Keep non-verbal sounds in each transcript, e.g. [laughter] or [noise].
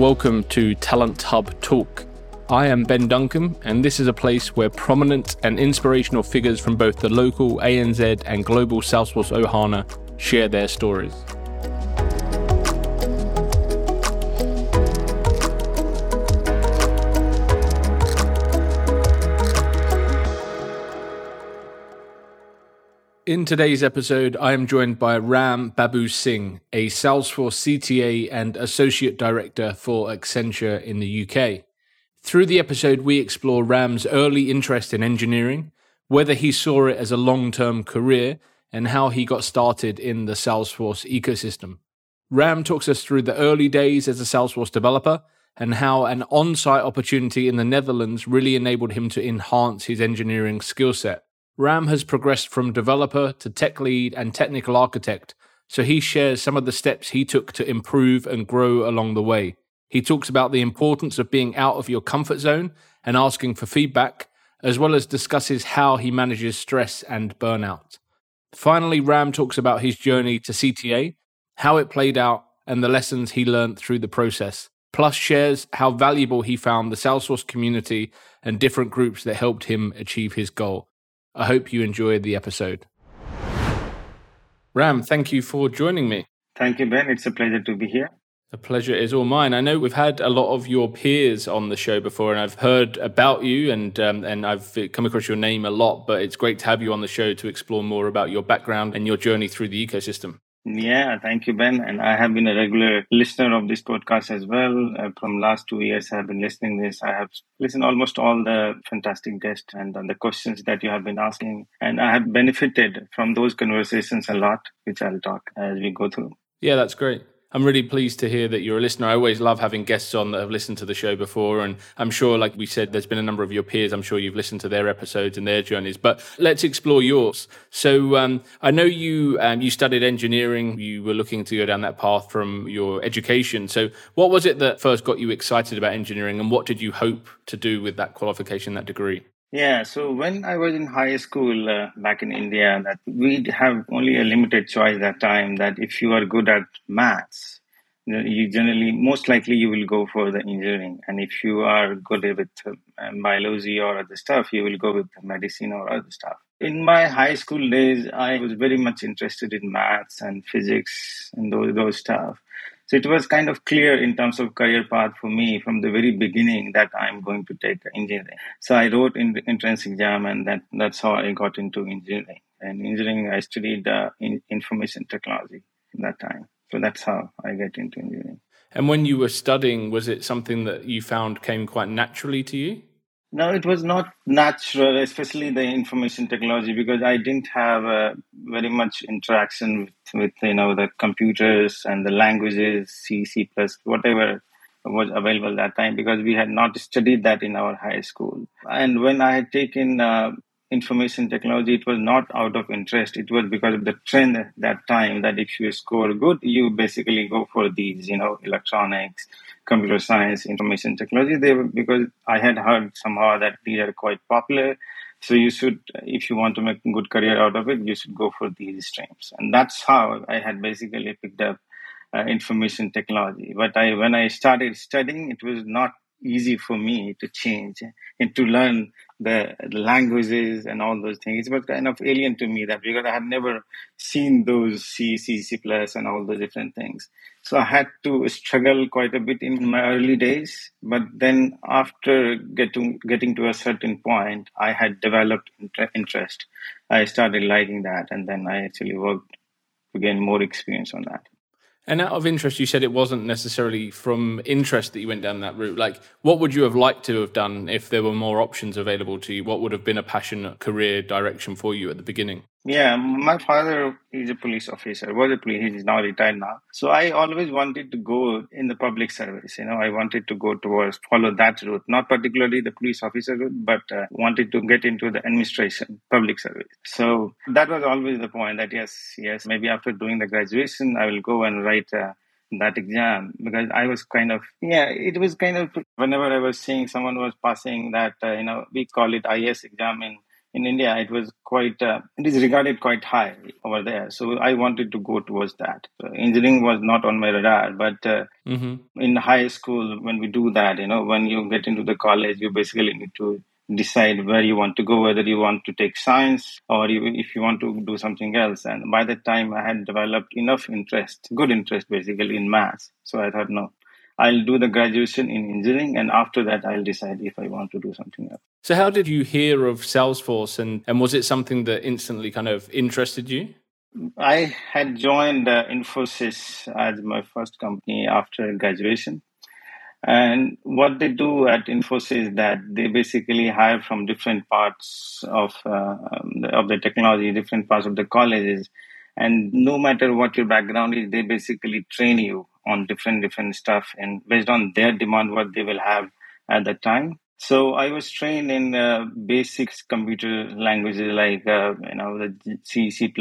welcome to Talent Hub Talk. I am Ben Duncan, and this is a place where prominent and inspirational figures from both the local ANZ and global Salesforce Ohana share their stories. In today's episode, I am joined by Ram Babu Singh, a Salesforce CTA and Associate Director for Accenture in the UK. Through the episode, we explore Ram's early interest in engineering, whether he saw it as a long term career, and how he got started in the Salesforce ecosystem. Ram talks us through the early days as a Salesforce developer and how an on site opportunity in the Netherlands really enabled him to enhance his engineering skill set. Ram has progressed from developer to tech lead and technical architect, so he shares some of the steps he took to improve and grow along the way. He talks about the importance of being out of your comfort zone and asking for feedback, as well as discusses how he manages stress and burnout. Finally, Ram talks about his journey to CTA, how it played out, and the lessons he learned through the process. Plus, shares how valuable he found the Salesforce community and different groups that helped him achieve his goal. I hope you enjoyed the episode. Ram, thank you for joining me. Thank you, Ben. It's a pleasure to be here. The pleasure is all mine. I know we've had a lot of your peers on the show before, and I've heard about you and um, and I've come across your name a lot. But it's great to have you on the show to explore more about your background and your journey through the ecosystem. Yeah, thank you, Ben. And I have been a regular listener of this podcast as well. Uh, from last two years, I have been listening this. I have listened almost all the fantastic guests and, and the questions that you have been asking, and I have benefited from those conversations a lot, which I'll talk as we go through. Yeah, that's great. I'm really pleased to hear that you're a listener. I always love having guests on that have listened to the show before. And I'm sure, like we said, there's been a number of your peers. I'm sure you've listened to their episodes and their journeys. But let's explore yours. So um, I know you um, you studied engineering. You were looking to go down that path from your education. So what was it that first got you excited about engineering, and what did you hope to do with that qualification, that degree? Yeah, so when I was in high school uh, back in India, that we'd have only a limited choice that time. That if you are good at maths, you generally most likely you will go for the engineering, and if you are good with uh, biology or other stuff, you will go with medicine or other stuff. In my high school days, I was very much interested in maths and physics and those those stuff. So it was kind of clear in terms of career path for me from the very beginning that I'm going to take engineering. So I wrote in the entrance exam, and that that's how I got into engineering. And engineering, I studied uh, in information technology that time. So that's how I get into engineering. And when you were studying, was it something that you found came quite naturally to you? No, it was not natural, especially the information technology, because I didn't have uh, very much interaction with, with, you know the computers and the languages, C, C plus, whatever was available that time, because we had not studied that in our high school. And when I had taken uh, information technology, it was not out of interest. It was because of the trend at that time that if you score good, you basically go for these, you know, electronics, computer science, information technology. They because I had heard somehow that these are quite popular. So you should, if you want to make a good career out of it, you should go for these streams. And that's how I had basically picked up uh, information technology. But I, when I started studying, it was not easy for me to change and to learn the languages and all those things. It was kind of alien to me that because I had never seen those C, C, C plus and all those different things. So I had to struggle quite a bit in my early days. But then after getting getting to a certain point, I had developed interest. I started liking that, and then I actually worked to gain more experience on that. And out of interest, you said it wasn't necessarily from interest that you went down that route. Like, what would you have liked to have done if there were more options available to you? What would have been a passionate career direction for you at the beginning? Yeah, my father is a police officer, was a police, he's now retired now. So I always wanted to go in the public service, you know, I wanted to go towards, follow that route, not particularly the police officer route, but uh, wanted to get into the administration, public service. So that was always the point that yes, yes, maybe after doing the graduation, I will go and write uh, that exam because I was kind of yeah it was kind of whenever I was seeing someone was passing that uh, you know we call it IS exam in in India, it was quite, uh, it is regarded quite high over there. So I wanted to go towards that. So engineering was not on my radar, but uh, mm-hmm. in high school, when we do that, you know, when you get into the college, you basically need to decide where you want to go, whether you want to take science or if you want to do something else. And by that time, I had developed enough interest, good interest basically in maths. So I thought, no, I'll do the graduation in engineering, and after that, I'll decide if I want to do something else. So, how did you hear of Salesforce, and, and was it something that instantly kind of interested you? I had joined uh, Infosys as my first company after graduation. And what they do at Infosys is that they basically hire from different parts of uh, of the technology, different parts of the colleges, and no matter what your background is, they basically train you on different different stuff and based on their demand what they will have at the time. So i was trained in uh, basic computer languages like uh, you know the c c++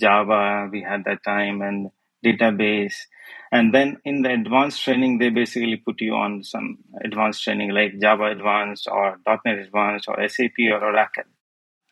java we had that time and database. And then in the advanced training they basically put you on some advanced training like java advanced or. Net advanced or sap or oracle.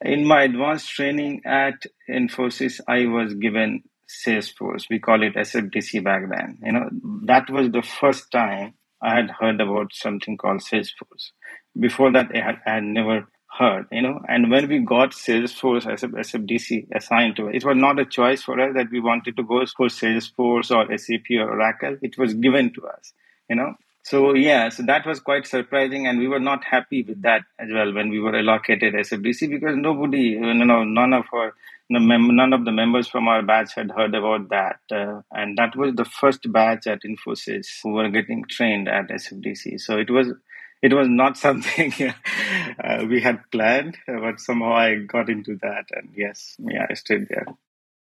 In my advanced training at infosys i was given Salesforce. We call it SFDC back then. You know, that was the first time I had heard about something called Salesforce. Before that, I had, I had never heard, you know. And when we got Salesforce as SFDC assigned to it, it was not a choice for us that we wanted to go for Salesforce or SAP or Oracle. It was given to us, you know. So yeah, so that was quite surprising, and we were not happy with that as well when we were allocated SFDC because nobody, you know, none of our none of the members from our batch had heard about that, uh, and that was the first batch at Infosys who were getting trained at SFDC. So it was it was not [laughs] something uh, we had planned, but somehow I got into that, and yes, yeah, I stayed there.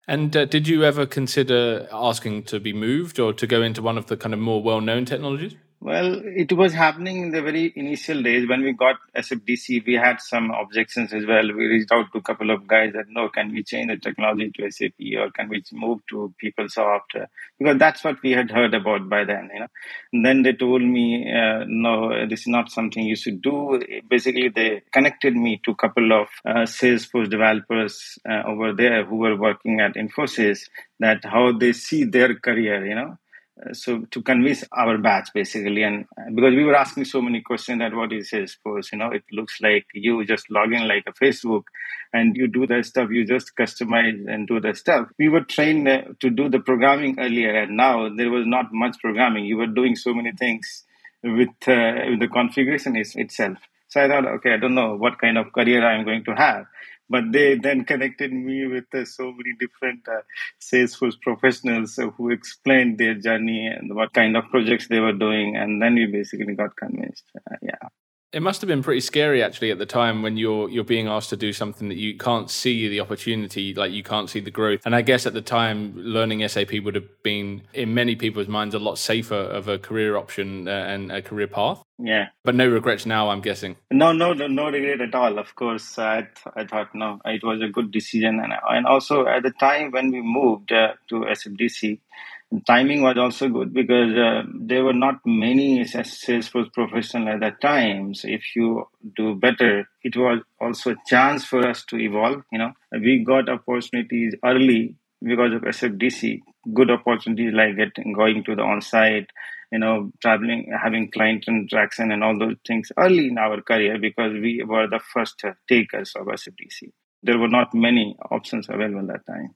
And uh, did you ever consider asking to be moved or to go into one of the kind of more well known technologies? Well, it was happening in the very initial days when we got SFDC. We had some objections as well. We reached out to a couple of guys that no, can we change the technology to SAP or can we move to PeopleSoft? Because that's what we had heard about by then. You know, and then they told me uh, no, this is not something you should do. Basically, they connected me to a couple of uh, Salesforce developers uh, over there who were working at Infosys. That how they see their career. You know so to convince our batch basically and uh, because we were asking so many questions that what is salesforce you know it looks like you just log in like a facebook and you do that stuff you just customize and do the stuff. We were trained uh, to do the programming earlier and now there was not much programming. You were doing so many things with, uh, with the configuration is, itself. So i thought okay i don't know what kind of career i'm going to have but they then connected me with uh, so many different uh, Salesforce professionals who explained their journey and what kind of projects they were doing, and then we basically got convinced. Uh, yeah. It must have been pretty scary actually at the time when you're you're being asked to do something that you can't see the opportunity, like you can't see the growth. And I guess at the time, learning SAP would have been in many people's minds a lot safer of a career option uh, and a career path. Yeah, but no regrets now. I'm guessing. No, no, no, no regret at all. Of course, I I thought no, it was a good decision, and and also at the time when we moved uh, to SFDC, timing was also good because uh, there were not many Salesforce professionals at that time. So if you do better, it was also a chance for us to evolve. You know, we got opportunities early because of SFDC. Good opportunities like getting going to the on-site, you know, traveling, having client interaction, and all those things early in our career because we were the first takers of SFDC. There were not many options available at that time.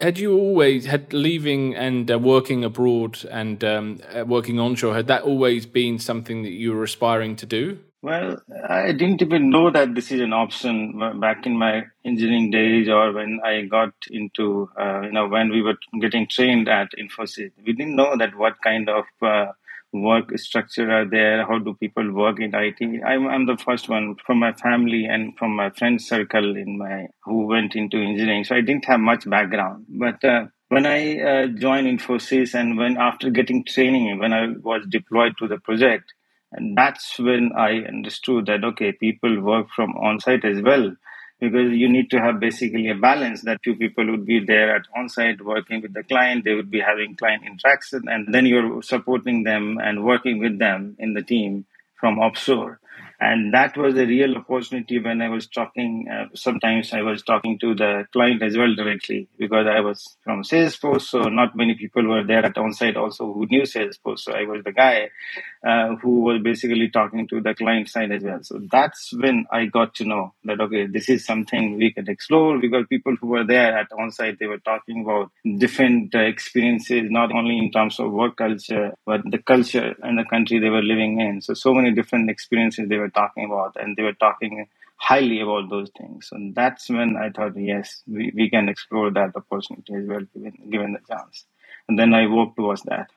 Had you always had leaving and uh, working abroad and um, uh, working onshore? Had that always been something that you were aspiring to do? Well, I didn't even know that this is an option back in my engineering days or when I got into, uh, you know, when we were getting trained at Infosys. We didn't know that what kind of uh, work structure are there? How do people work in IT? I'm, I'm the first one from my family and from my friend circle in my who went into engineering. So I didn't have much background, but. Uh, when I uh, joined Infosys and when after getting training, when I was deployed to the project, and that's when I understood that okay, people work from on site as well because you need to have basically a balance that two people would be there at on-site working with the client they would be having client interaction and then you're supporting them and working with them in the team from offshore and that was a real opportunity when I was talking. Uh, sometimes I was talking to the client as well directly because I was from Salesforce, so not many people were there at onsite also who knew Salesforce. So I was the guy uh, who was basically talking to the client side as well. So that's when I got to know that okay, this is something we can explore because people who were there at onsite they were talking about different uh, experiences, not only in terms of work culture but the culture and the country they were living in. So so many different experiences they were talking about, and they were talking highly about those things. And that's when I thought, yes, we, we can explore that opportunity as well, given, given the chance. And then I worked towards that.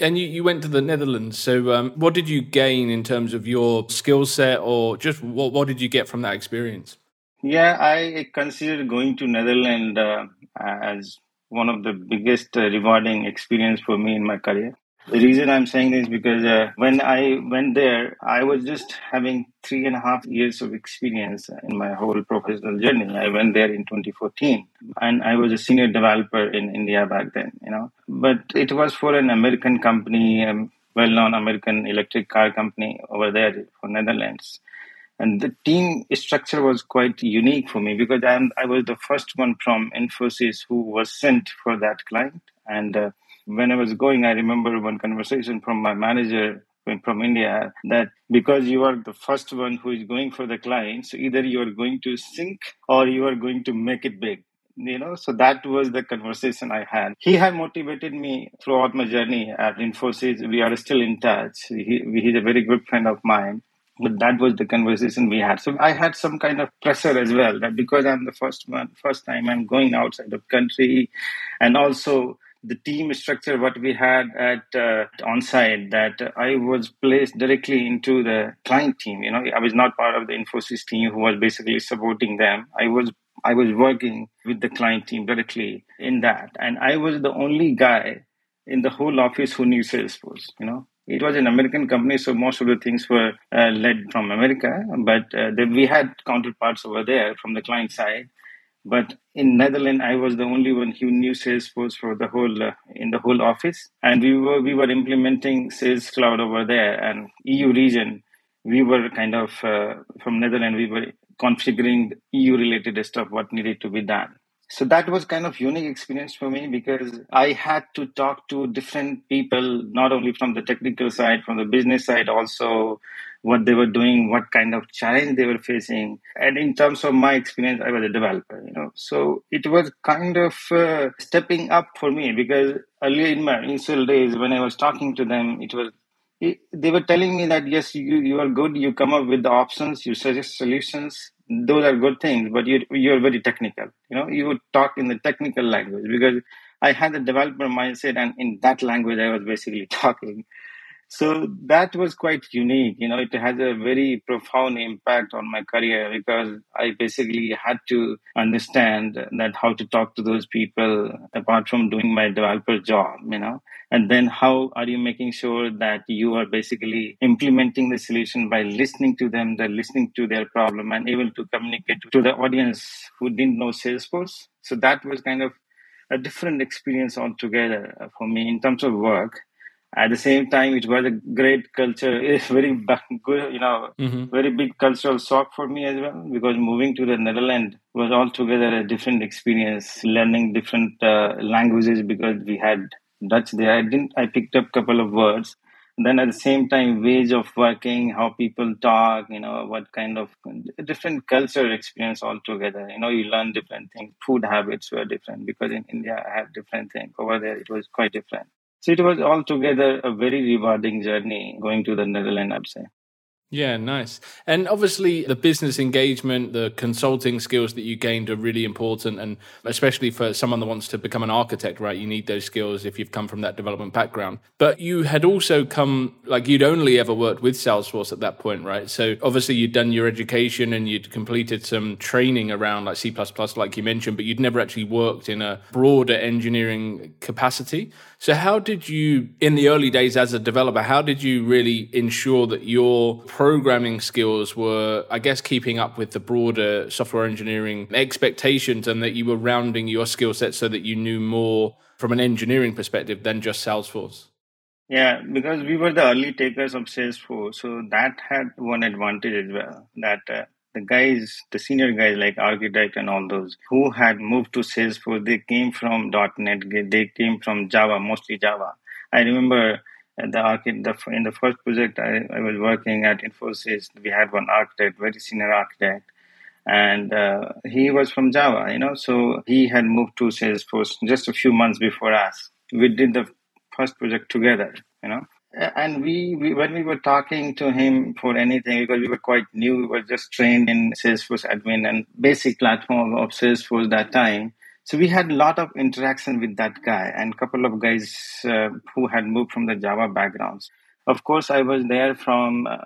And you, you went to the Netherlands. So, um, what did you gain in terms of your skill set, or just what, what did you get from that experience? Yeah, I considered going to Netherlands uh, as one of the biggest uh, rewarding experience for me in my career. The reason I'm saying this because uh, when I went there, I was just having three and a half years of experience in my whole professional journey. I went there in 2014, and I was a senior developer in India back then. You know, but it was for an American company, a well-known American electric car company over there for Netherlands. And the team structure was quite unique for me because I'm, I was the first one from Infosys who was sent for that client. And uh, when I was going, I remember one conversation from my manager from India that because you are the first one who is going for the clients, either you are going to sink or you are going to make it big. You know, so that was the conversation I had. He had motivated me throughout my journey at Infosys. We are still in touch. He, he's a very good friend of mine but that was the conversation we had so i had some kind of pressure as well that because i'm the first one first time i'm going outside of country and also the team structure what we had at uh, onsite that I was placed directly into the client team. You know, I was not part of the Infosys team who was basically supporting them. I was I was working with the client team directly in that, and I was the only guy in the whole office who knew Salesforce. You know, it was an American company, so most of the things were uh, led from America, but uh, we had counterparts over there from the client side but in Netherlands, I was the only one who knew Salesforce for the whole uh, in the whole office, and we were we were implementing Sales Cloud over there. And EU region, we were kind of uh, from Netherlands, we were configuring EU related stuff what needed to be done. So that was kind of unique experience for me because I had to talk to different people, not only from the technical side, from the business side, also what they were doing, what kind of challenge they were facing. And in terms of my experience, I was a developer, you know. So it was kind of uh, stepping up for me because earlier in my initial days, when I was talking to them, it was they were telling me that yes, you you are good. You come up with the options, you suggest solutions. Those are good things, but you you are very technical. You know, you would talk in the technical language because I had a developer mindset, and in that language, I was basically [laughs] talking. So that was quite unique. You know, it has a very profound impact on my career because I basically had to understand that how to talk to those people apart from doing my developer job, you know. And then how are you making sure that you are basically implementing the solution by listening to them, they're listening to their problem and able to communicate to the audience who didn't know Salesforce. So that was kind of a different experience altogether for me in terms of work at the same time it was a great culture. [laughs] It's very good you know mm-hmm. very big cultural shock for me as well because moving to the netherlands was altogether a different experience learning different uh, languages because we had dutch there. I didn't i picked up a couple of words. Then at the same time ways of working how people talk you know what kind of different culture experience altogether. You know you learn different things. Food habits were different because in india i had different things over there it was quite different so it was altogether a very rewarding journey going to the Netherlands, I'd say. Yeah, nice. And obviously, the business engagement, the consulting skills that you gained are really important. And especially for someone that wants to become an architect, right? You need those skills if you've come from that development background. But you had also come, like, you'd only ever worked with Salesforce at that point, right? So obviously, you'd done your education and you'd completed some training around like C, like you mentioned, but you'd never actually worked in a broader engineering capacity. So, how did you, in the early days as a developer, how did you really ensure that your programming skills were, I guess, keeping up with the broader software engineering expectations and that you were rounding your skill set so that you knew more from an engineering perspective than just Salesforce? Yeah, because we were the early takers of Salesforce, so that had one advantage as well. That uh, the guys, the senior guys like architect and all those who had moved to Salesforce, they came from .NET, they came from Java, mostly Java. I remember the architect in the first project I, I was working at Infosys, we had one architect, very senior architect, and uh, he was from Java, you know, so he had moved to Salesforce just a few months before us. We did the first project together, you know. And we, we, when we were talking to him for anything, because we were quite new, we were just trained in Salesforce admin and basic platform of Salesforce that time. So we had a lot of interaction with that guy and couple of guys uh, who had moved from the Java backgrounds. Of course, I was there from, uh,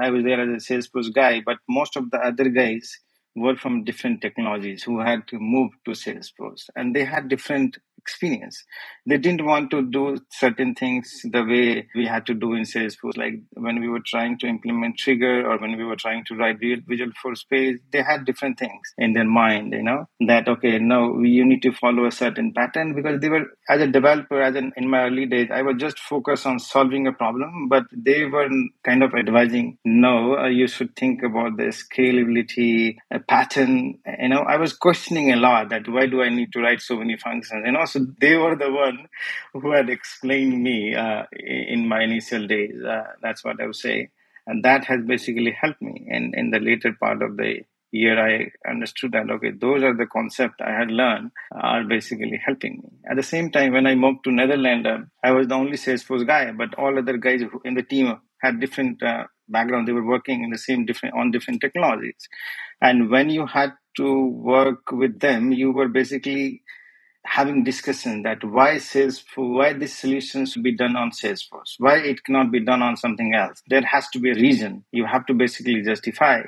I was there as a Salesforce guy, but most of the other guys were from different technologies who had to move to Salesforce and they had different experience. They didn't want to do certain things the way we had to do in Salesforce. Like when we were trying to implement Trigger or when we were trying to write Visual Force Page, they had different things in their mind, you know, that, okay, no, you need to follow a certain pattern because they were, as a developer, as in, in my early days, I was just focused on solving a problem, but they were kind of advising, no, uh, you should think about the scalability, a pattern. You know, I was questioning a lot that why do I need to write so many functions? You know, so they were the one who had explained me uh, in my initial days. Uh, that's what I would say, and that has basically helped me. And in the later part of the year, I understood that okay, those are the concepts I had learned are basically helping me. At the same time, when I moved to Netherlands, uh, I was the only Salesforce guy, but all other guys in the team had different uh, background. They were working in the same different on different technologies, and when you had to work with them, you were basically having discussion that why Salesforce, why this solution should be done on Salesforce, why it cannot be done on something else. There has to be a reason. You have to basically justify,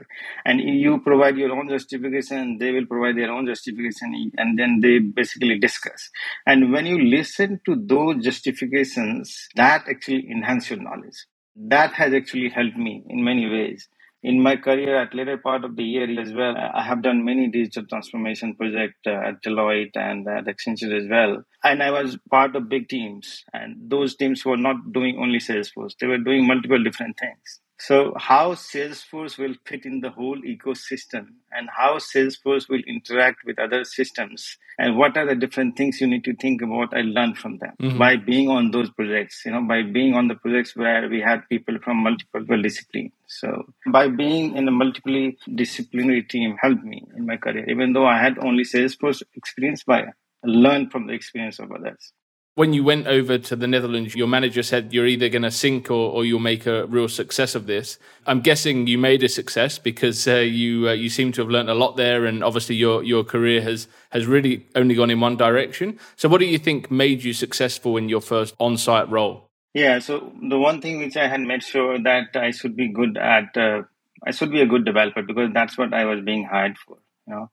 and you provide your own justification. They will provide their own justification, and then they basically discuss. And when you listen to those justifications, that actually enhance your knowledge. That has actually helped me in many ways in my career at later part of the year as well, I have done many digital transformation projects uh, at Deloitte and at Accenture as well. And I was part of big teams, and those teams were not doing only Salesforce; they were doing multiple different things. So, how Salesforce will fit in the whole ecosystem and how Salesforce will interact with other systems and what are the different things you need to think about, I learned from them mm-hmm. by being on those projects, you know, by being on the projects where we had people from multiple disciplines. So, by being in a multiple disciplinary team helped me in my career, even though I had only Salesforce experience, but I learned from the experience of others when you went over to the Netherlands, your manager said you're either going to sink or, or you'll make a real success of this. I'm guessing you made a success because uh, you uh, you seem to have learned a lot there, and obviously your your career has has really only gone in one direction. So, what do you think made you successful in your first on-site role? Yeah, so the one thing which I had made sure that I should be good at, uh, I should be a good developer because that's what I was being hired for. You know,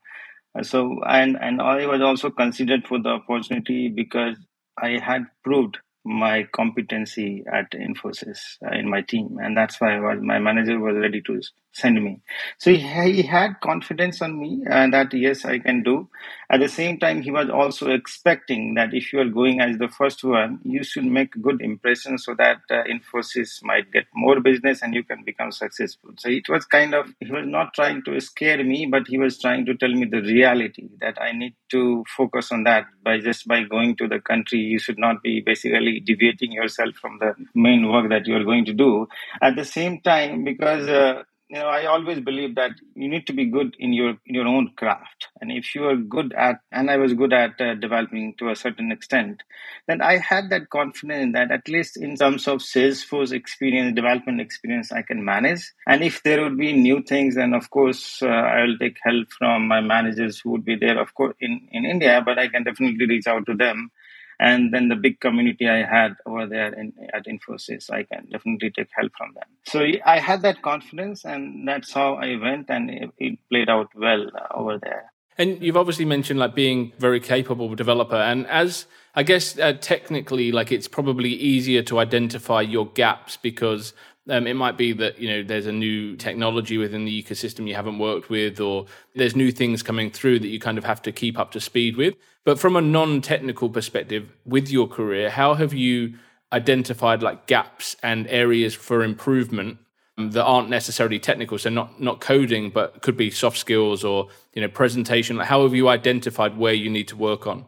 so and and I was also considered for the opportunity because I had proved my competency at Infosys uh, in my team, and that's why was, my manager was ready to send me. So he, he had confidence on me and that yes, I can do. At the same time, he was also expecting that if you are going as the first one, you should make good impression so that uh, Infosys might get more business and you can become successful. So it was kind of he was not trying to scare me, but he was trying to tell me the reality that I need to focus on that by just by going to the country. You should not be basically deviating yourself from the main work that you are going to do. At the same time, because uh, you know i always believe that you need to be good in your in your own craft. And if you are good at and i was good at uh, developing to a certain extent then i had that confidence that at least in terms of salesforce experience development experience i can manage. And if there would be new things then of course uh, i will take help from my managers who would be there of course in in india but i can definitely reach out to them and then the big community I had over there in, at Infosys, I can definitely take help from them. So I had that confidence, and that's how I went, and it, it played out well uh, over there. And you've obviously mentioned like being very capable developer, and as I guess uh, technically, like it's probably easier to identify your gaps because um, it might be that you know there's a new technology within the ecosystem you haven't worked with, or there's new things coming through that you kind of have to keep up to speed with. But from a non-technical perspective, with your career, how have you identified like gaps and areas for improvement that aren't necessarily technical? So not not coding but could be soft skills or you know presentation. How have you identified where you need to work on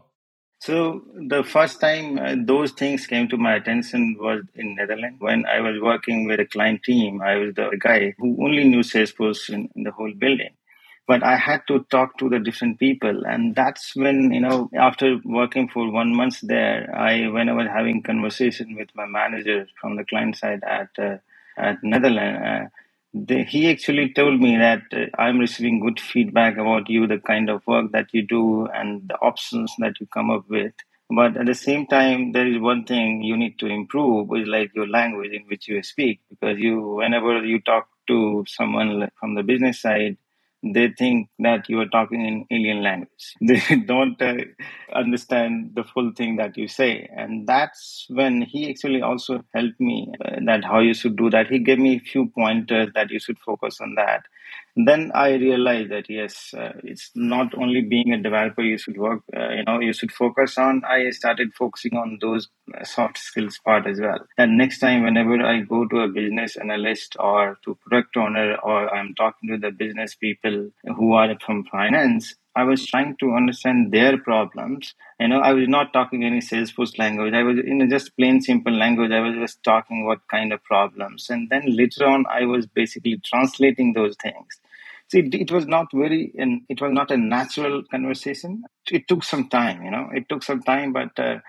so the first time uh, those things came to my attention was in Netherlands when I was working with a client team. I was the guy who only knew Salesforce in, in the whole building but I had to talk to the different people. And that's when, you know, after working for one month there, I, when I was having conversation with my manager from the client side at, uh, at Netherlands, uh, the, he actually told me that uh, I'm receiving good feedback about you, the kind of work that you do and the options that you come up with. But at the same time, there is one thing you need to improve, is like your language in which you speak, because you, whenever you talk to someone from the business side, they think that you are talking in alien language. [laughs] They don't uh, understand the full thing that you say. And that's when he actually also helped me uh, that how you should do that. He gave me a few pointers that you should focus on that then I realized that yes, uh, it's not only being a developer you should work, uh, you know, you should focus on. I started focusing on those uh, soft skills part as well. And next time, whenever I go to a business analyst or to product owner, or I'm talking to the business people who are from finance, I was trying to understand their problems. You know, I was not talking any Salesforce language. I was in just plain simple language. I was just talking what kind of problems. And then later on, I was basically translating those things. See, it, was not very, and it was not a natural conversation. It took some time, you know, it took some time, but uh,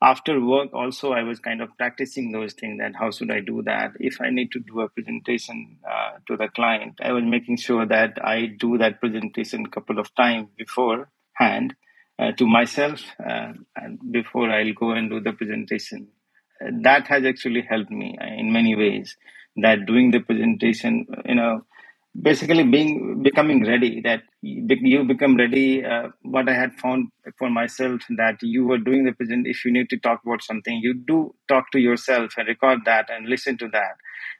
after work also i was kind of practicing those things that how should i do that if i need to do a presentation uh, to the client i was making sure that i do that presentation a couple of times beforehand uh, to myself uh, and before i'll go and do the presentation that has actually helped me in many ways that doing the presentation you know basically being becoming ready that you become ready uh, what i had found for myself that you were doing the present if you need to talk about something you do talk to yourself and record that and listen to that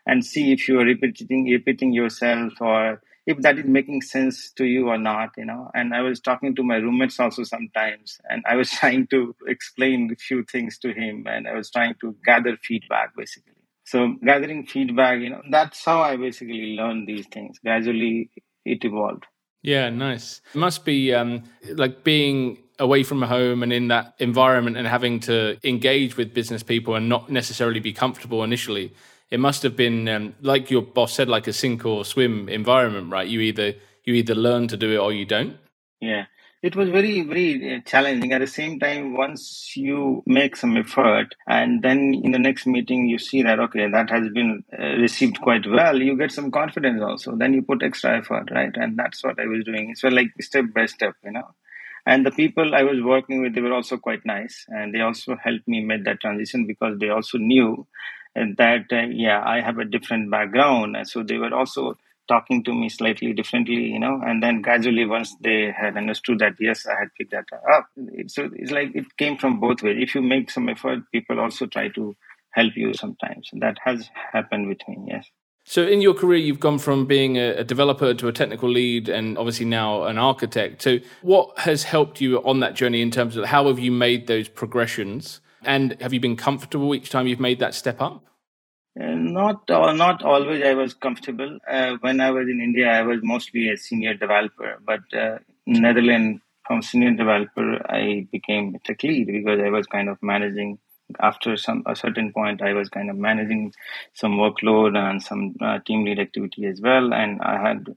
and see if you are repeating repeating yourself or if that is making sense to you or not you know. And i was talking to my roommates also sometimes and i was [laughs] trying to explain a few things to him and i was trying to gather feedback basically so gathering feedback, you know, that's how I basically learned these things. Gradually, it evolved. Yeah, nice. It must be um, like being away from home and in that environment and having to engage with business people and not necessarily be comfortable initially. It must have been um, like your boss said, like a sink or swim environment, right? You either you either learn to do it or you don't. Yeah, it was very very uh, challenging. At the same time once you make some effort and then in the next meeting you see that okay that has been uh, received quite well you get some confidence also. Then you put extra effort right? And that's what i was doing. So like step by step you know. And the people i was working with they were also quite nice and they also helped me make that transition because they also knew that uh, yeah i have a different background. And so they were also talking to me slightly differently, you know, and then gradually once they had understood that, yes, I had picked that up. So it's like it came from both ways. If you make some effort, people also try to help you sometimes. And that has happened with me, yes. So, in your career, you've gone from being a, developer to a technical lead and obviously now an architect. So, what has helped you on that journey in terms of how have you made those progressions? And have you been comfortable each time you've made that step up? Uh, not uh, not always I was comfortable. Uh, when I was in India, I was mostly a senior developer, but uh, Netherlands from senior developer, I became a tech lead because I was kind of managing. After some a certain point, I was kind of managing some workload and some uh, team lead activity as well, and I had.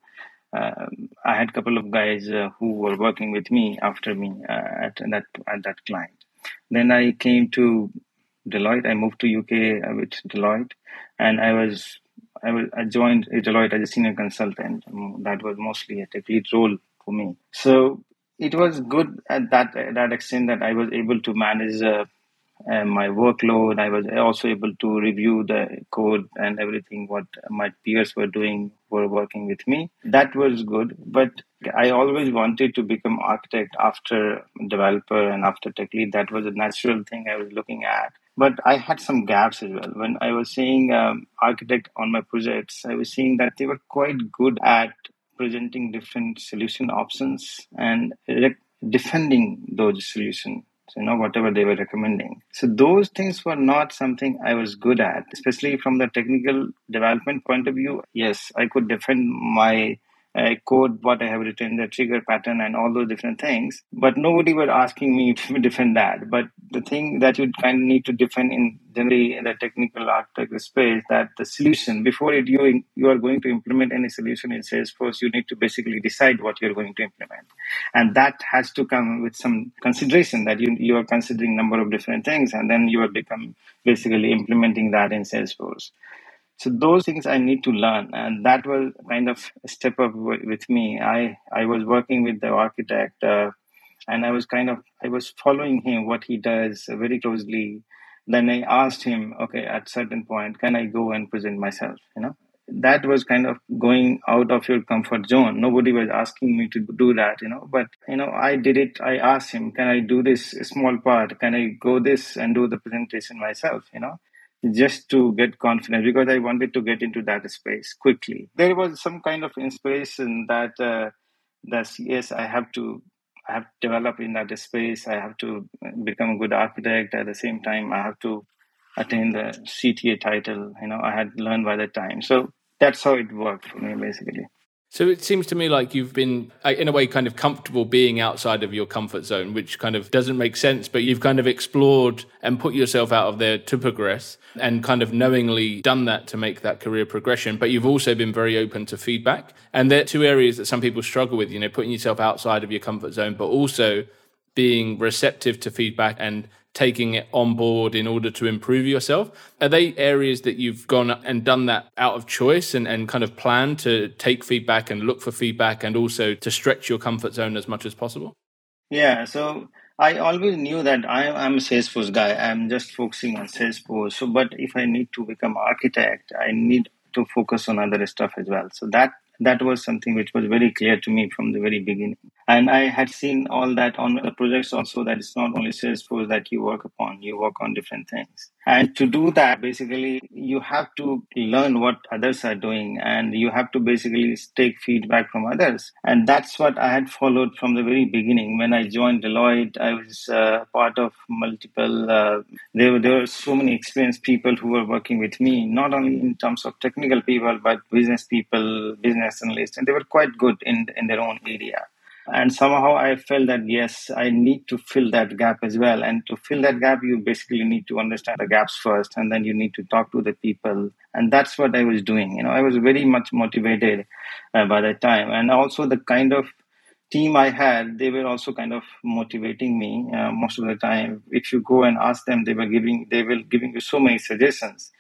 Uh, I had a couple of guys who were working with me after me at that at that client. Then I came to Deloitte. I moved to UK with Deloitte, and I was I was I joined Deloitte as a senior consultant. That was mostly a tech lead role for me. So it was good at that at that extent that I was able to manage uh, uh, my workload. I was also able to review the code and everything what my peers were doing were working with me. That was good, but I always wanted to become architect after developer and after tech lead. That was a natural thing I was looking at but I had some gaps as well. When I was seeing um, architect on my projects, I was seeing that they were quite good at presenting different solution options and defending those solutions. you know, whatever they were recommending. So those things were not something I was good at, especially from the technical development point of view. Yes, I could defend my uh, code what I have written, the trigger pattern, and all those different things. But nobody was asking me [laughs] to defend that. But the thing that you kind of need to defend in generally in the technical architect space that the solution before it you you are going to implement any solution in Salesforce, you need to basically decide what you're going to implement, and that has to come with some consideration that you you are considering number of different things, and then you are become basically implementing that in Salesforce. So those things I need to learn, and that was kind of a step up with me. I I was working with the architect, uh, and I was kind of I was following him what he does very closely. Then I asked him, okay, at certain point, can I go and present myself? You know, that was kind of going out of your comfort zone. Nobody was asking me to do that, you know, but you know, I did it. I asked him, can I do this small part? Can I go this and do the presentation myself? You know, just to get confidence because I wanted to get into that space quickly. There was some kind of inspiration that uh, that yes, I have to I have to develop in that space. I have to become a good architect. At the same time, I have to attain the CTA title. You know, I had learned by the time. So that's how it worked for me, basically. So it seems to me like you've been, uh, in a way, kind of comfortable being outside of your comfort zone, which kind of doesn't make sense, but you've kind of explored and put yourself out of there to progress and kind of knowingly done that to make that career progression. But you've also been very open to feedback. And they're two areas that some people struggle with, you know, putting yourself outside of your comfort zone, but also being receptive to feedback and taking it on board in order to improve yourself. Are they areas that you've gone and done that out of choice and, and kind of plan to take feedback and look for feedback and also to stretch your comfort zone as much as possible? Yeah, so I always knew that I, am a Salesforce guy. I'm just focusing on Salesforce. So, but if I need to become architect, I need to focus on other stuff as well. So that that was something which was very clear to me from the very beginning. And I had seen all that on the projects also that it's not only Salesforce that you work upon, you work on different things. And to do that, basically, you have to learn what others are doing and you have to basically take feedback from others. And that's what I had followed from the very beginning. When I joined Deloitte, I was uh, part of multiple, uh, there, were, there were so many experienced people who were working with me, not only in terms of technical people, but business people, business analysts, and they were quite good in, in their own area and somehow i felt that yes i need to fill that gap as well. And to fill that gap you basically need to understand the gaps first and then you need to talk to the people. And that's what i was doing you know. I was very much motivated uh, by that time. And also the kind of team i had they were also kind of motivating me uh, most of the time. If you go and ask them they were giving they were giving you so many suggestions.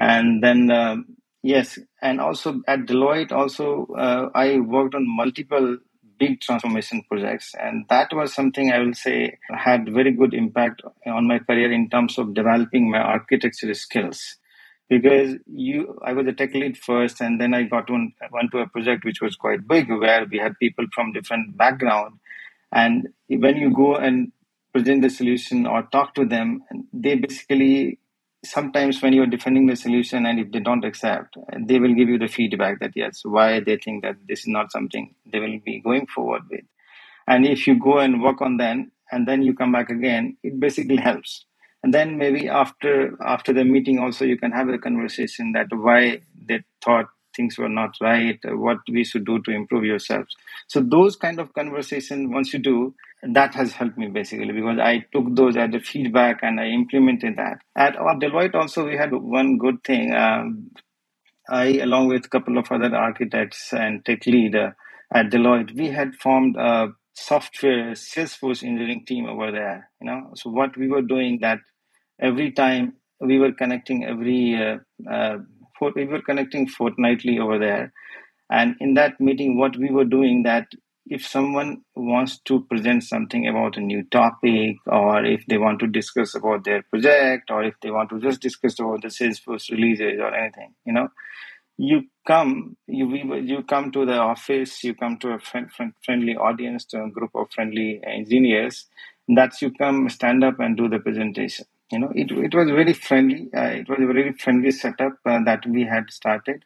And then uh, yes. And also at deloitte also uh, i worked on multiple big transformation projects. And that was something I will say had very good impact on my career in terms of developing my architecture skills. Because you, I was a tech lead first, and then I got one, went to a project which was quite big, where we had people from different background. And when you go and present the solution or talk to them, they basically sometimes when you're defending the solution and if they don't accept they will give you the feedback that yes why they think that this is not something they will be going forward with. And if you go and work on them and then you come back again it basically helps. And then maybe after after the meeting also you can have a conversation that why they thought things were not right, uh, what we should do to improve yourselves. So those kind of conversation, once you do, that has helped me basically because I took those as a feedback and I implemented that. At Deloitte also we had one good thing. Um, I, along with a couple of other architects and tech lead uh, at Deloitte, we had formed a software Salesforce engineering team over there. You know, so what we were doing that every time we were connecting every uh, uh, we were connecting fortnightly over there. And in that meeting, what we were doing that if someone wants to present something about a new topic or if they want to discuss about their project or if they want to just discuss about the salesforce releases or anything you know you come you you come to the office you come to a friend, friend, friendly audience to a group of friendly engineers that's you come stand up and do the presentation you know it, it was very friendly uh, it was a very friendly setup uh, that we had started.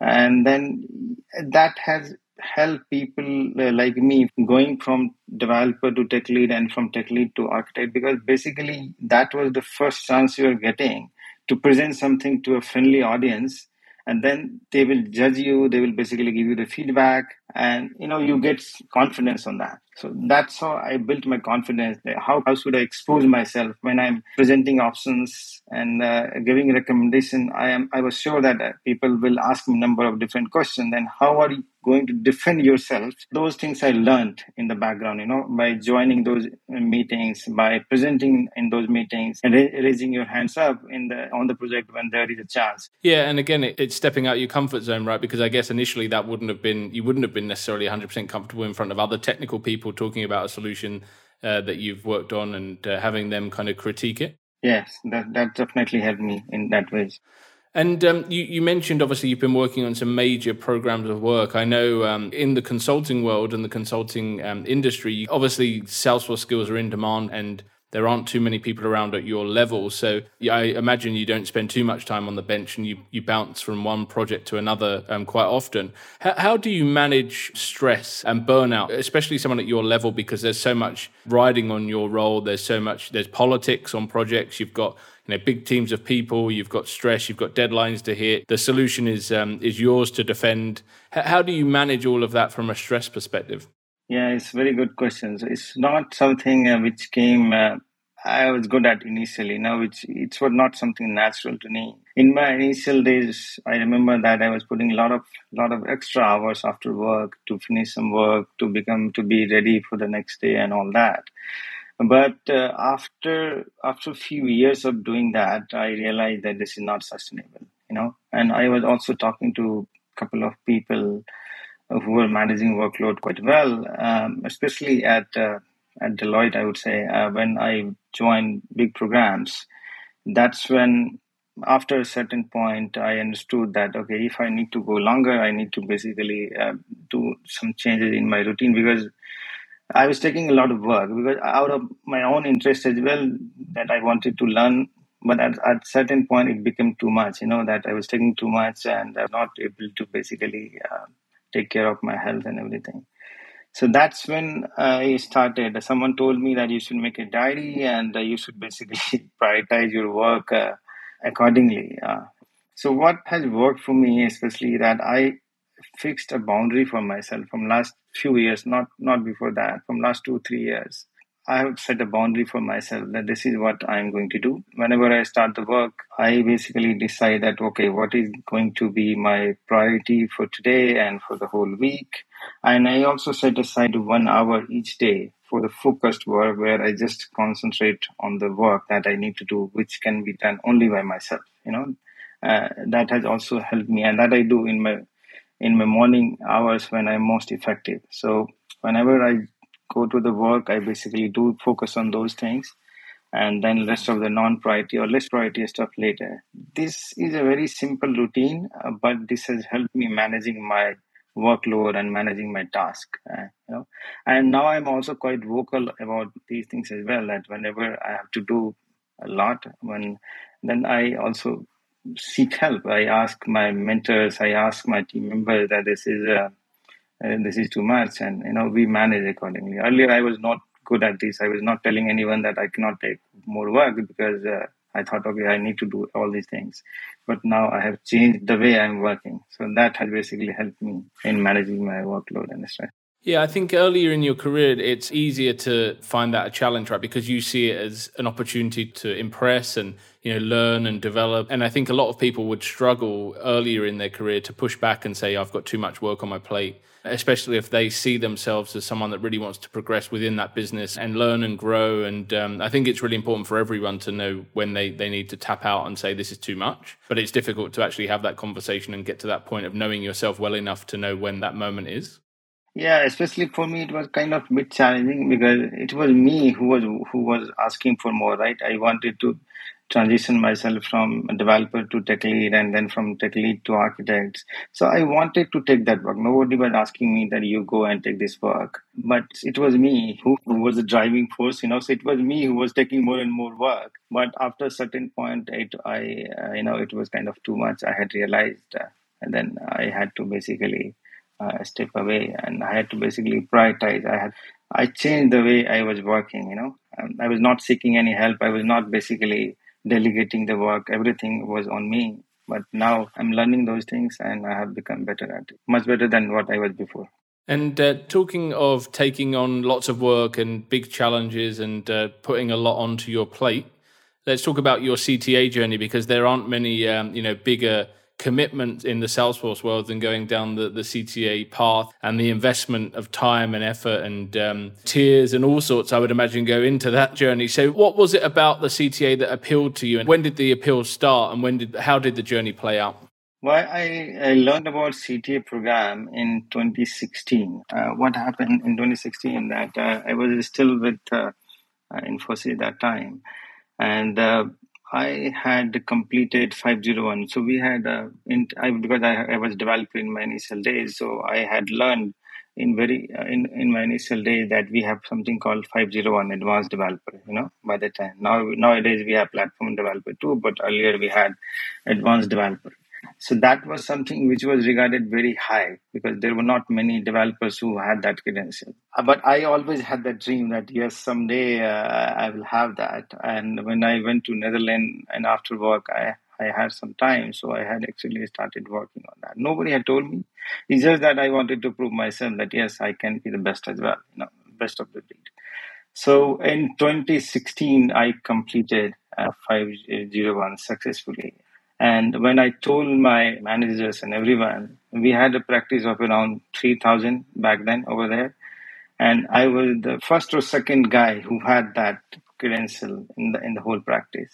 And then that has helped people uh, like me going from developer to tech lead and from tech lead to architect because basically that was the first chance you were getting to present something to a friendly audience and then they will judge you they will basically give you the feedback and you know you get confidence on that so that's how i built my confidence. How, how should i expose myself when i'm presenting options and uh, giving recommendation? I am i was sure that uh, people will ask me a number of different questions. And how are you going to defend yourself? Those things i learned in the background you know by joining those meetings by presenting in those meetings and raising your hands up in the on the project when there is a chance. Yeah and again it, it's stepping out your comfort zone right? Because i guess initially that wouldn't have been you wouldn't have been necessarily 100% comfortable in front of other technical people talking about a solution uh, that you've worked on and uh, having them kind of critique it yes that that definitely helped me in that ways and um, you, you, mentioned obviously you've been working on some major programs of work. I know um, in the consulting world and the consulting um, industry, obviously Salesforce skills are in demand and there aren't too many people around at your level. So I imagine you don't spend too much time on the bench and you, you bounce from one project to another um, quite often. How, how, do you manage stress and burnout, especially someone at your level, because there's so much riding on your role. There's so much, there's politics on projects. You've got you know big teams of people you've got stress you've got deadlines to hit the solution is um, is yours to defend H- how do you manage all of that from a stress perspective yeah it's very good questions it's not something uh, which came uh, I was good at initially. Now it's it's not something natural to me. In my initial days, I remember that I was putting a lot of lot of extra hours after work to finish some work, to become to be ready for the next day, and all that. But uh, after after a few years of doing that, I realized that this is not sustainable. You know, and I was also talking to a couple of people who were managing workload quite well, um, especially at uh, at Deloitte. I would say uh, when I joined big programs, that's when after a certain point i understood that okay if i need to go longer i need to basically uh, do some changes in my routine because I was taking a lot of work because out of my own interest as well that I wanted to learn. But at at certain point, it became too much. You know that I was taking too much and I'm not able to basically uh, take care of my health and everything. So that's when I started. Someone told me that you should make a diary and you should basically [laughs] prioritize your work uh, accordingly. Uh. so what has worked for me, especially that I fixed a boundary for myself from last few years, not not before that, from last two three years. I have set a boundary for myself that this is what I'm going to do. Whenever I start the work, I basically decide that okay, what is going to be my priority for today and for the whole week. And I also set aside one hour each day for the focused work where I just concentrate on the work that I need to do, which can be done only by myself. You know, uh, that has also helped me, and that I do in my in my morning hours when I'm most effective. So whenever I go to the work, I basically do focus on those things and then rest of the non-priority or less priority stuff later. This is a very simple routine, uh, but this has helped me managing my workload and managing my task. Uh, you know, and now I'm also quite vocal about these things as well. That whenever I have to do a lot, when then I also seek help. I ask my mentors, I ask my team members that this is uh, this is too much, and you know we manage accordingly. Earlier, I was not good at this. I was not telling anyone that I cannot take more work because uh, I thought, okay, I need to do all these things. But now I have changed the way I'm working, so that has basically helped me in managing my workload and stress. Yeah, I think earlier in your career, it's easier to find that a challenge, right? Because you see it as an opportunity to impress and, you know, learn and develop. And I think a lot of people would struggle earlier in their career to push back and say, I've got too much work on my plate, especially if they see themselves as someone that really wants to progress within that business and learn and grow. And um, I think it's really important for everyone to know when they, they need to tap out and say, this is too much. But it's difficult to actually have that conversation and get to that point of knowing yourself well enough to know when that moment is. Yeah, especially for me, it was kind of bit challenging because it was me who was who was asking for more. Right, I wanted to transition myself from developer to tech lead and then from tech lead to architects. So I wanted to take that work. Nobody was asking me that you go and take this work, but it was me who, who was the driving force. You know, so it was me who was taking more and more work. But after a certain point, it I uh, you know it was kind of too much. I had realized, uh, and then I had to basically uh, step away, and I had to basically prioritize. I had I changed the way I was working. You know, um, I was not seeking any help. I was not basically delegating the work. Everything was on me. But now I'm learning those things, and I have become better at it, much better than what I was before. And uh, talking of taking on lots of work and big challenges and uh, putting a lot onto your plate, let's talk about your CTA journey because there aren't many, um, you know, bigger commitments in the Salesforce world than going down the, the CTA path and the investment of time and effort and um, tears and all sorts, I would imagine, go into that journey. So, what was it about the CTA that appealed to you, and when did the appeal start, and when did how did the journey play out? Well, I, I learned about CTA program in 2016. Uh, what happened in 2016 that uh, I was still with uh, uh Infosys at that time, and uh, I had completed 501. So we had, uh, in, I, because I, I was developer in my initial days, so I had learned in very uh, in, in my initial days that we have something called 501 advanced developer you know by the time now nowadays we have platform developer too but earlier we had advanced developer so that was something which was regarded very high because there were not many developers who had that credential. Uh, but I always had that dream that yes, someday uh, I will have that. And when I went to Netherlands and after work, I I had some time, so I had actually started working on that. Nobody had told me. It's just that I wanted to prove myself that yes, I can be the best as well, you know, best of the breed. So in 2016, I completed uh, 501 successfully. And when I told my managers and everyone, we had a practice of around 3,000 back then over there. And I was the first or second guy who had that credential in the, in the whole practice.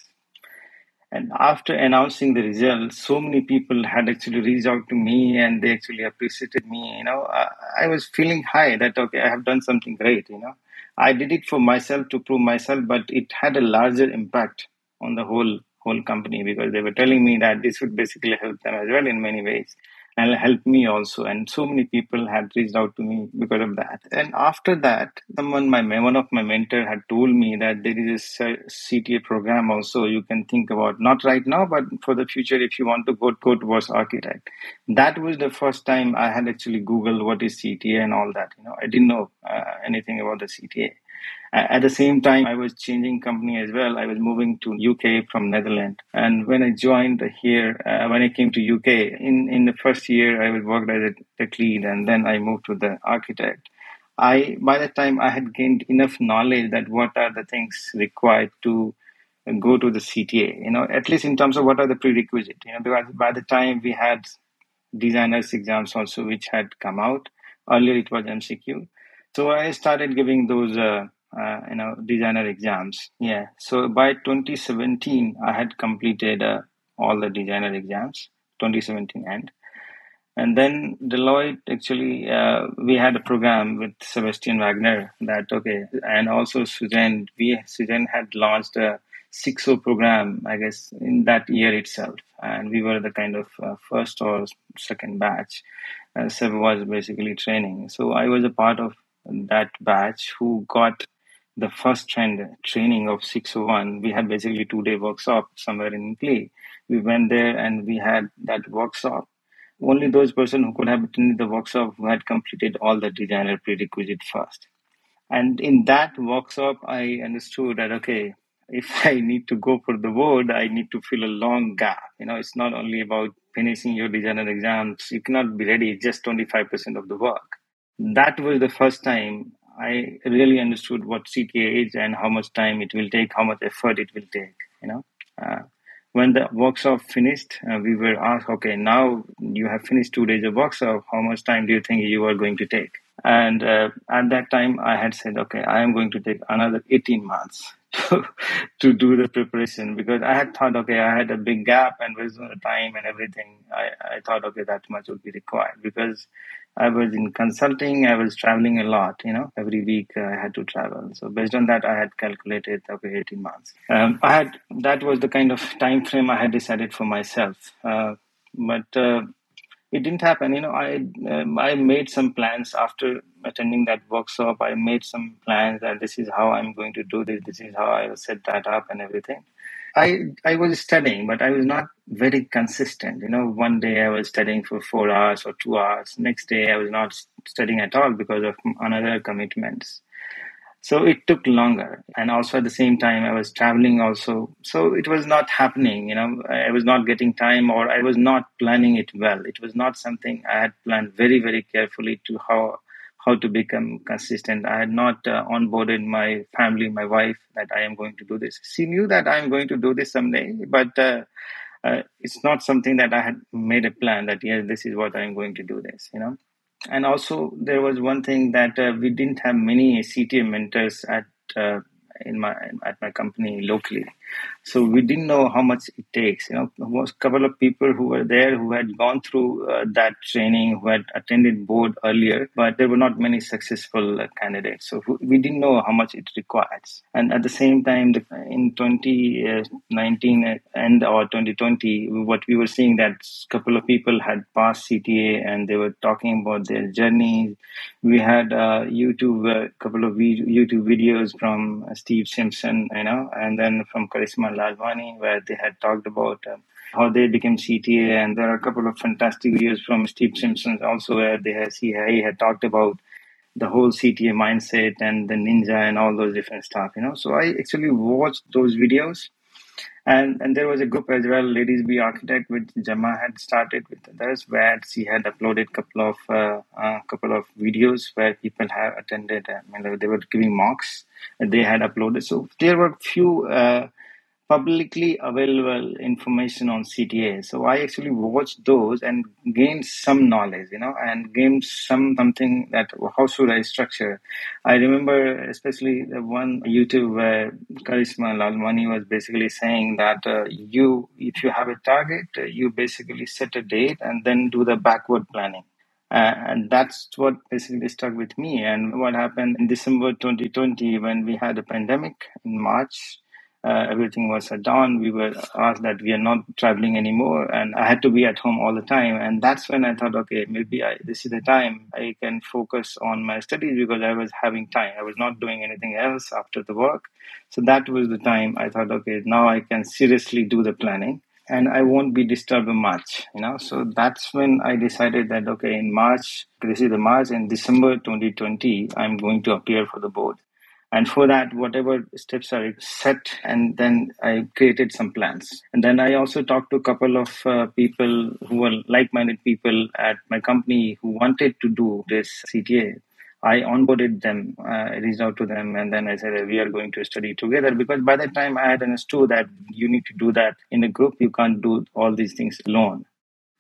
And after announcing the results, so many people had actually reached out to me and they actually appreciated me. You know, I, I was feeling high that, okay, I have done something great, you know. I did it for myself to prove myself, but it had a larger impact on the whole whole company because they were telling me that this would basically help them as well in many ways and help me also. And so many people had reached out to me because of that. And after that, someone, my one of my mentor had told me that there is a CTA program also you can think about, not right now, but for the future if you want to go, go towards architect. That was the first time I had actually Googled what is CTA and all that. You know, I didn't know uh, anything about the CTA. At the same time, I was changing company as well. I was moving to UK from Netherlands. And when I joined here, uh, when I came to UK, in, in the first year, I was worked as a tech lead and then I moved to the architect. I, by the time I had gained enough knowledge that what are the things required to go to the CTA, you know, at least in terms of what are the prerequisites, you know, because by the time we had designers exams also, which had come out, earlier it was MCQ. So I started giving those uh, uh, you know designer exams. Yeah. So by 2017 i had completed uh, all the designer exams 2017 end. And then deloitte actually uh, we had a program with sebastian wagner that okay and also suzanne we suzanne had launched a 6 program i guess in that year itself. And we were the kind of uh, first or second batch. Uh, Seb was basically training. So i was a part of that batch who got the first trend training of 601 we had basically two day workshop somewhere in Italy. we went there and we had that workshop. Only those person who could have attended the workshop who had completed all the designer prerequisite first. And in that workshop i understood that okay if [laughs] i need to go for the board i need to fill a long gap. You know it's not only about finishing your designer exams. You cannot be ready just 25% of the work. That was the first time I really understood what CTA is and how much time it will take, how much effort it will take. You know, uh, when the workshop finished, uh, we were asked, okay, now you have finished two days of workshop. How much time do you think you are going to take? And uh, at that time, I had said, okay, I am going to take another 18 months [laughs] to, to do the preparation because I had thought, okay, I had a big gap and based on time and everything, I, I thought, okay, that much would be required because I was in consulting. I was traveling a lot. You know, every week I had to travel. So based on that, I had calculated okay, eighteen months. Um, I had that was the kind of time frame I had decided for myself. Uh, but uh, it didn't happen. You know, I um, I made some plans after attending that workshop. I made some plans that this is how I'm going to do this. This is how I will set that up and everything. I I was studying, but I was not very consistent. You know, one day I was studying for four hours or two hours. Next day I was not studying at all because of another commitments. So it took longer, and also at the same time I was traveling also. So it was not happening. You know, I was not getting time, or I was not planning it well. It was not something I had planned very very carefully to how how to become consistent. I had not uh, onboarded my family, my wife, that I am going to do this. She knew that I am going to do this someday, but uh, uh, it's not something that I had made a plan that yes, this is what I am going to do this. You know, and also there was one thing that uh, we didn't have many CTA mentors at uh, in my at my company locally. So we didn't know how much it takes. You know, a couple of people who were there who had gone through uh, that training, who had attended board earlier, but there were not many successful uh, candidates. So we didn't know how much it requires. And at the same time, the, in 2019 uh, and or 2020, what we were seeing that a couple of people had passed CTA and they were talking about their journey. We had uh, YouTube, a uh, couple of YouTube videos from Steve Simpson, you know, and then from Lalwani, where they had talked about um, how they became CTA. And there are a couple of fantastic videos from Steve Simpson also, where they had, he, he had talked about the whole CTA mindset and the ninja and all those different stuff, you know. So I actually watched those videos. And and there was a group as well, Ladies Be Architect, which Gemma had started with others, where she had uploaded a couple of uh, uh, couple of videos where people have attended. Uh, and they were giving mocks. And they had uploaded. So there were few uh, publicly available information on CTA. So I actually watched those and gained some knowledge, you know, and gained some something that how should I structure. I remember especially the one YouTube where Karishma Lalwani was basically saying that uh, you, if you have a target, uh, you basically set a date and then do the backward planning. Uh, and that's what basically stuck with me. And what happened in December 2020 when we had a pandemic in March, uh, everything was shut down. We were asked that we are not traveling anymore, and I had to be at home all the time. And that's when I thought, okay, maybe I, this is the time I can focus on my studies because I was having time. I was not doing anything else after the work. So that was the time I thought, okay, now I can seriously do the planning and I won't be disturbed much, you know. So that's when I decided that okay, in March, this is the March, in December 2020, I'm going to appear for the board. And for that, whatever steps are set, and then I created some plans. And then I also talked to a couple of uh, people who were like-minded people at my company who wanted to do this CTA. I onboarded them, uh, reached out to them, and then I said, We are going to study together. Because by that time, I had understood that you need to do that in a group. You can't do all these things alone.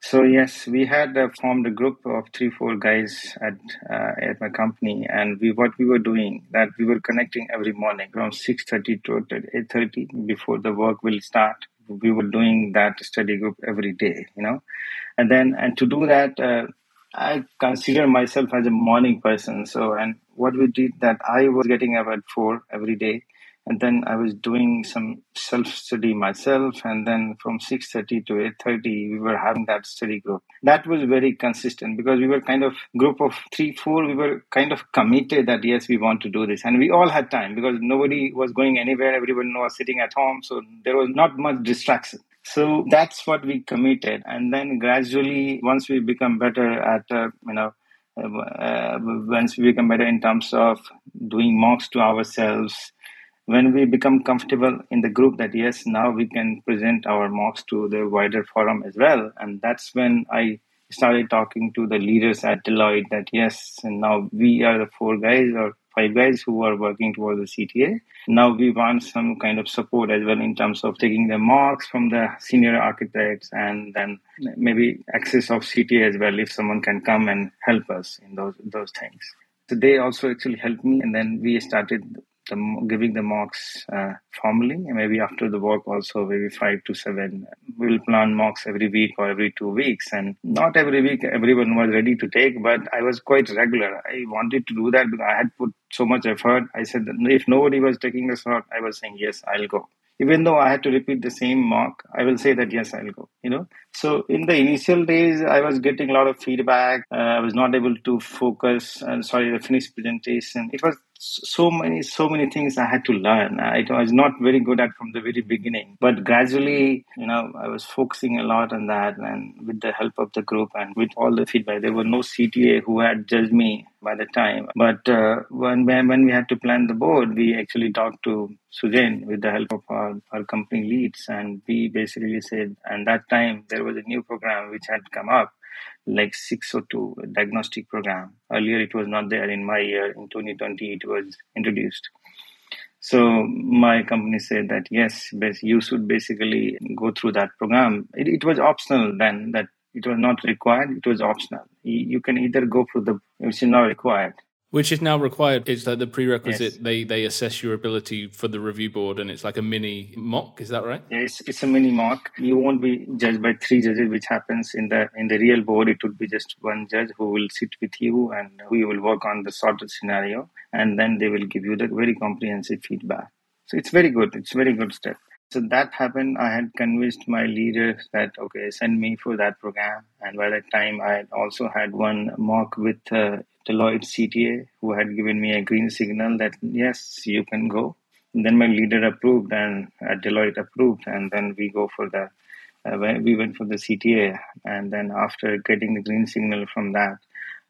So yes, we had uh, formed a group of three, four guys at uh, at my company, and we what we were doing that we were connecting every morning from six thirty to eight thirty before the work will start. We were doing that study group every day, you know, and then and to do that, uh, I consider myself as a morning person. So and what we did that I was getting up at four every day and then I was doing some self study myself, and then from six thirty to eight thirty, we were having that study group. That was very consistent because we were kind of group of three, four. We were kind of committed that yes, we want to do this, and we all had time because nobody was going anywhere. Everyone was sitting at home, so there was not much distraction. So that's what we committed, and then gradually, once we become better at uh, you know. Uh, once we become better in terms of doing mocks to ourselves, when we become comfortable in the group that yes now we can present our mocks to the wider forum as well. And that's when i started talking to the leaders at deloitte that yes and now we are the four guys or five guys who are working towards the cta now we want some kind of support as well in terms of taking the mocks from the senior architects and then maybe access of cta as well if someone can come and help us in those those things. So they also actually helped me and then we started the giving the mocks uh, formally maybe after the work also maybe five to seven we'll plan mocks every week or every two weeks and not every week everyone was ready to take but i was quite regular i wanted to do that because i had put so much effort i said if nobody was taking the slot i was saying yes i'll go even though I had to repeat the same mock, I will say that yes, I'll go. You know, so in the initial days, I was getting a lot of feedback. Uh, I was not able to focus. And sorry, the finished presentation. It was so many so many things i had to learn. I was not very good at from the very beginning but gradually you know i was focusing a lot on that and with the help of the group and with all the feedback there were no cta who had judged me by the time. But uh, when when we had to plan the board we actually talked to Sujain with the help of our, our company leads and we basically said and that time there was a new program which had come up like 602 diagnostic program. Earlier, it was not there. In my year, in 2020, it was introduced. So my company said that yes, you should basically go through that program. It, it was optional then. That it was not required. It was optional. You can either go through the which is not required which is now required. It's like the prerequisite. Yes. They they assess your ability for the review board, and it's like a mini mock. Is that right? Yes, it's a mini mock. You won't be judged by three judges, which happens in the in the real board. It would be just one judge who will sit with you and who will work on the sorted scenario, and then they will give you the very comprehensive feedback. So it's very good. It's very good step. So that happened. I had convinced my leader that okay, send me for that program. And by that time, I had also had one mock with uh, Deloitte CTA, who had given me a green signal that yes, you can go. And then my leader approved, and uh, Deloitte approved, and then we go for the uh, we went for the CTA, and then after getting the green signal from that,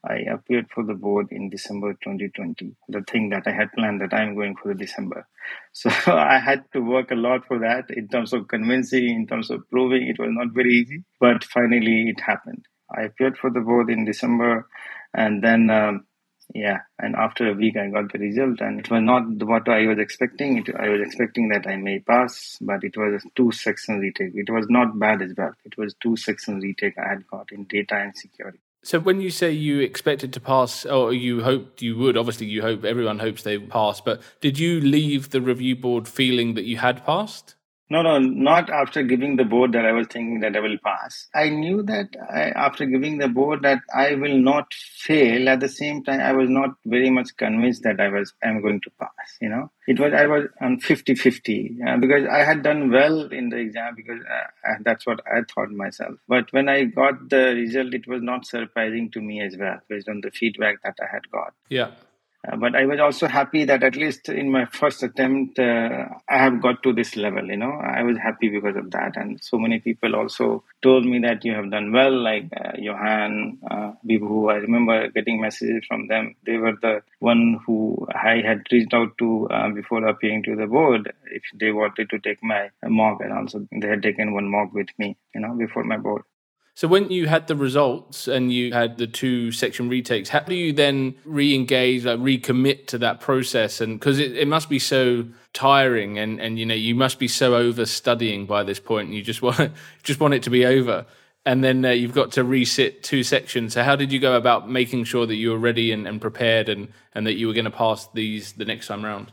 I appeared for the board in December 2020. The thing that I had planned that I'm going for the December. [laughs] So I had to work a lot for that in terms of convincing, in terms of proving. It was not very easy, but finally it happened. I appeared for the board in December and then um, yeah and after a week i got the result. And it was not what i was expecting. It, i was expecting that i may pass but it was a two section retake. It was not bad as well. It was two section retake i had got in data and security. So when you say you expected to pass or you hoped you would obviously you hope everyone hopes they pass but did you leave the review board feeling that you had passed no, no, not after giving the board that I was thinking that I will pass. I knew that I, after giving the board that I will not fail. At the same time, I was not very much convinced that I was I'm going to pass. You know, it was I was on 50-50 uh, because I had done well in the exam because uh, that's what I thought myself. But when I got the result, it was not surprising to me as well based on the feedback that I had got. Yeah. Uh, but I was also happy that at least in my first attempt, uh, I have got to this level. You know, I was happy because of that, and so many people also told me that you have done well, like uh, Johan, uh, Bibu. I remember getting messages from them. They were the one who I had reached out to uh, before appearing to the board if they wanted to take my mock, and also they had taken one mock with me. You know, before my board. So when you had the results and you had the two section retakes, how do you then re-engage, like recommit to that process? And because it, it must be so tiring, and and you know you must be so over studying by this point, and you just [laughs] want just want it to be over. And then uh, you've got to resit two sections. So how did you go about making sure that you were ready and, and prepared, and and that you were going to pass these the next time round?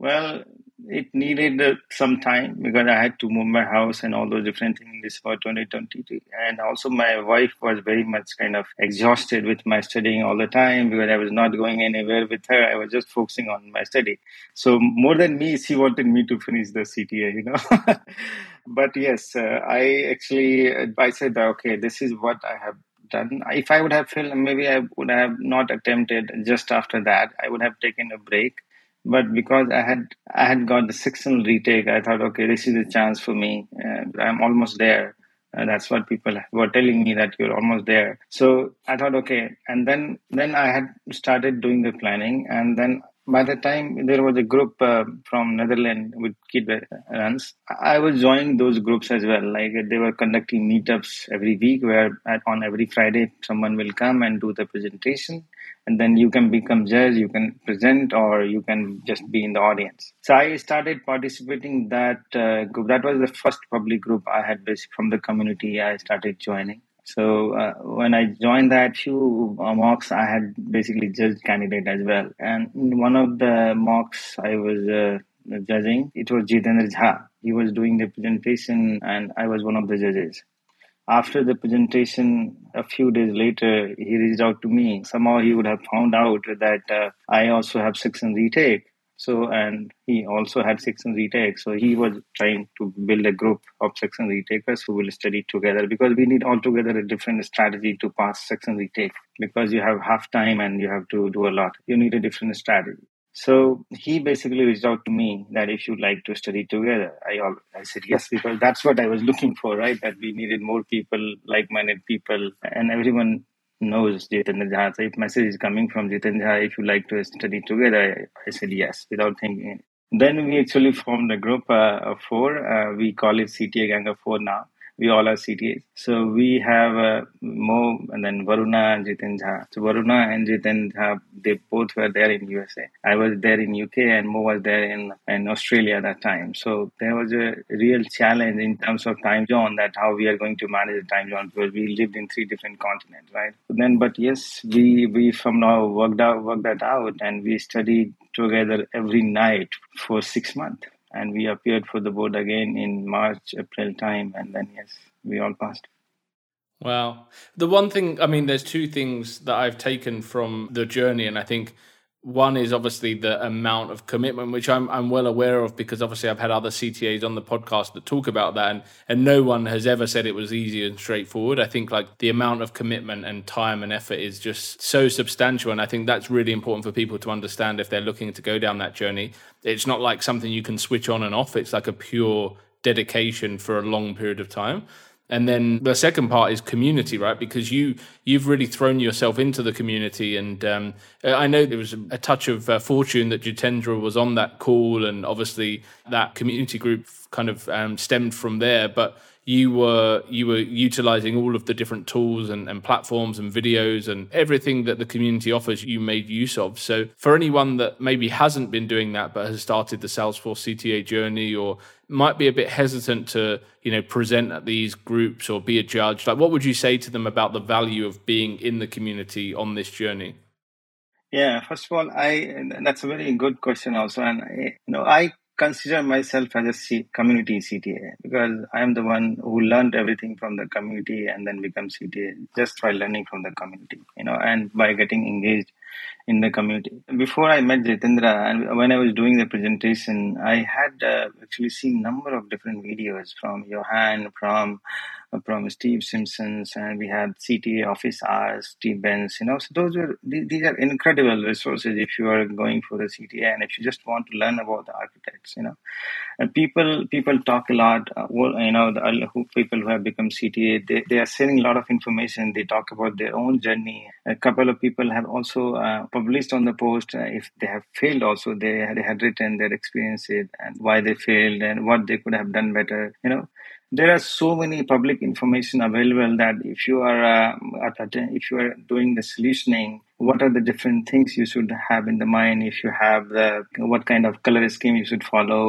Well, it needed uh, some time because I had to move my house and all those different things this for 2022. And also my wife was very much kind of exhausted with my studying all the time because I was not going anywhere with her. I was just focusing on my study. So more than me, she wanted me to finish the CTA, you know. [laughs] but yes, uh, I actually, I said, okay, this is what I have done. If I would have failed, maybe I would have not attempted just after that. I would have taken a break but because I had I had got the sectional retake, I thought, okay, this is a chance for me. Uh, I'm almost there. Uh, that's what people were telling me that you're almost there. So I thought, okay, and then then I had started doing the planning, and then by the time there was a group uh, from Netherlands with Kid runs, I was joining those groups as well. Like they were conducting meetups every week, where at, on every Friday someone will come and do the presentation, and then you can become judge, you can present, or you can just be in the audience. So I started participating that uh, group. That was the first public group I had from the community. I started joining. So uh, when I joined that few uh, mocks, I had basically judged candidate as well. And one of the mocks I was uh, judging, it was Jitendra Zaa. He was doing the presentation and I was one of the judges. After the presentation, a few days later, he reached out to me. Somehow he would have found out that uh, I also have section retake So, and he also had section retake. So he was trying to build a group of section retakers who will study together because we need altogether a different strategy to pass section retake because you have half time and you have to do a lot. You need a different strategy. So he basically reached out to me that if you'd like to study together, I all, I said yes because that's what I was looking for, right? That we needed more people, like-minded people, and everyone knows Jitendra Zaa. So if message is coming from Jitendra if you like to study together, I, I said yes without thinking. Then we actually formed a group uh, of four. Uh, we call it CTA Gang of Four now we all are CTAs. So we have uh, Mo and then Varuna and Jiten Jha. So Varuna and Jiten Jha, they both were there in USA. I was there in UK and Mo was there in, in Australia at that time. So there was a real challenge in terms of time zone that how we are going to manage the time zone because we lived in three different continents, right? But then, but yes, we, we from now worked out, worked that out and we studied together every night for six months and we appeared for the board again in March, April time, and then yes, we all passed. Wow. The one thing, I mean, there's two things that I've taken from the journey, and I think one is obviously the amount of commitment, which I'm I'm well aware of because obviously I've had other CTAs on the podcast that talk about that, and and no one has ever said it was easy and straightforward. I think like the amount of commitment and time and effort is just so substantial, and I think that's really important for people to understand if they're looking to go down that journey. It's not like something you can switch on and off. It's like a pure dedication for a long period of time and then the second part is community right? Because you you've really thrown yourself into the community. And um, i know there was a touch of uh, fortune that jitendra was on that call. And obviously that community group kind of um, stemmed from there. But you were you were utilizing all of the different tools and, and platforms and videos and everything that the community offers you made use of. So for anyone that maybe hasn't been doing that but has started the salesforce cta journey or might be a bit hesitant to you know present at these groups or be a judge like what would you say to them about the value of being in the community on this journey? Yeah first of all i that's a very good question also. And eh, you know i consider myself as a C- community CTA because I am the one who learned everything from the community and then become CTA just by learning from the community, you know, and by getting engaged in the community. Before I met Jitendra and when I was doing the presentation, I had uh, actually seen number of different videos from Johan, from from Steve Simpsons, and we had CTA office hours, Steve Benz. You know, so those were these are incredible resources if you are going for the CTA and if you just want to learn about the architects. You know, and people people talk a lot. Uh, well, you know, the who, people who have become CTA, they, they are sharing a lot of information. They talk about their own journey. A couple of people have also uh, published on the post uh, if they have failed. Also, they they had written their experiences and why they failed and what they could have done better. You know, there are so many public information available that if you are uh, if you are doing the solutioning what are the different things you should have in the mind if you have the what kind of color scheme you should follow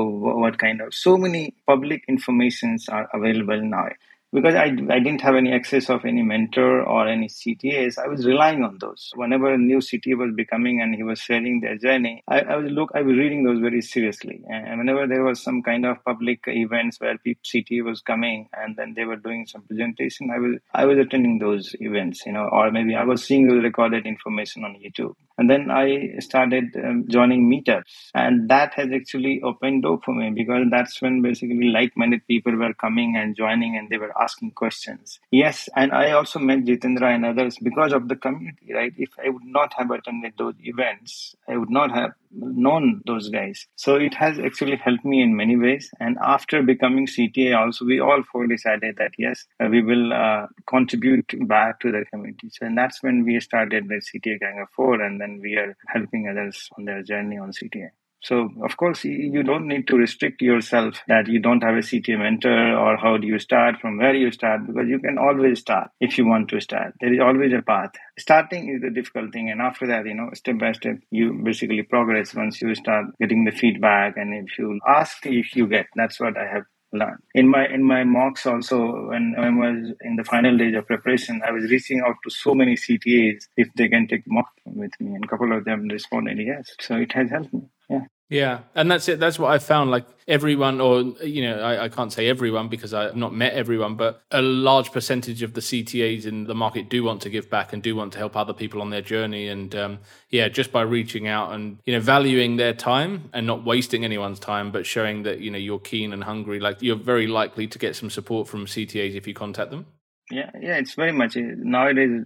what kind of so many public informations are available now because I, I didn't have any access of any mentor or any CTAs, I was relying on those. Whenever a new CTA was becoming and he was sharing their journey, I, I was look I was reading those very seriously. And whenever there was some kind of public events where CTA was coming and then they were doing some presentation, I was I was attending those events, you know, or maybe I was seeing the recorded information on YouTube. And then I started um, joining meetups, and that has actually opened door for me because that's when basically like-minded people were coming and joining, and they were asking questions. Yes, and I also met Jitendra and others because of the community, right? If I would not have attended those events, I would not have known those guys. So it has actually helped me in many ways. And after becoming CTA, also we all four decided that yes, uh, we will uh, contribute back to the community. So and that's when we started the CTA Gang of Four, and then we are helping others on their journey on CTA. So, of course, you don't need to restrict yourself that you don't have a CTA mentor or how do you start, from where you start, because you can always start if you want to start. There is always a path. Starting is the difficult thing. And after that, you know, step by step, you basically progress once you start getting the feedback. And if you ask, if you get, that's what I have learned. In my in my mocks also, when I was in the final days of preparation, I was reaching out to so many CTAs if they can take mock with me, and a couple of them responded yes. So it has helped me. Yeah. Yeah, and that's it. That's what I found. Like everyone, or you know, I, I, can't say everyone because I've not met everyone, but a large percentage of the CTAs in the market do want to give back and do want to help other people on their journey. And um, yeah, just by reaching out and you know valuing their time and not wasting anyone's time, but showing that you know you're keen and hungry, like you're very likely to get some support from CTAs if you contact them. Yeah, yeah, it's very much nowadays.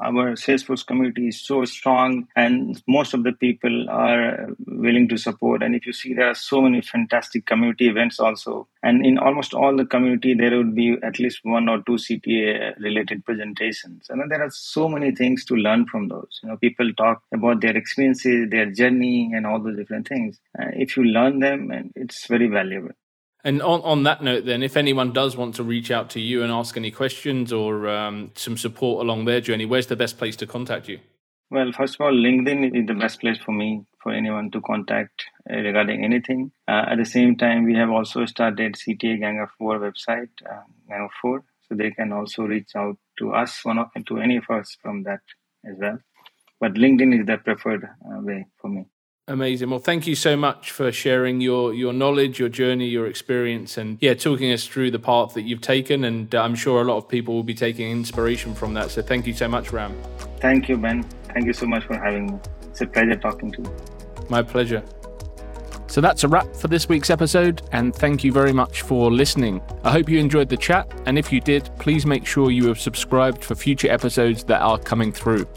Our Salesforce community is so strong, and most of the people are willing to support. And if you see, there are so many fantastic community events also, and in almost all the community, there would be at least one or two CTA related presentations. And there are so many things to learn from those. You know, people talk about their experiences, their journey, and all those different things. Uh, if you learn them, and it's very valuable. And on, on that note, then, if anyone does want to reach out to you and ask any questions or um, some support along their journey, where's the best place to contact you? Well, first of all, LinkedIn is the best place for me, for anyone to contact uh, regarding anything. Uh, at the same time, we have also started CTA Gang of Four website, uh, Gang of Four, so they can also reach out to us, one of to any of us from that as well. But LinkedIn is the preferred uh, way for me. Amazing. Well, thank you so much for sharing your your knowledge, your journey, your experience, and yeah, talking us through the path that you've taken. And uh, I'm sure a lot of people will be taking inspiration from that. So thank you so much, Ram. Thank you, Ben. Thank you so much for having me. It's a pleasure talking to you. My pleasure. So that's a wrap for this week's episode, and thank you very much for listening. I hope you enjoyed the chat, and if you did, please make sure you have subscribed for future episodes that are coming through.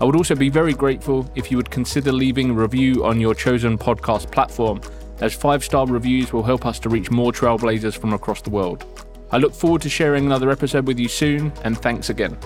I would also be very grateful if you would consider leaving a review on your chosen podcast platform, as five star reviews will help us to reach more trailblazers from across the world. I look forward to sharing another episode with you soon, and thanks again.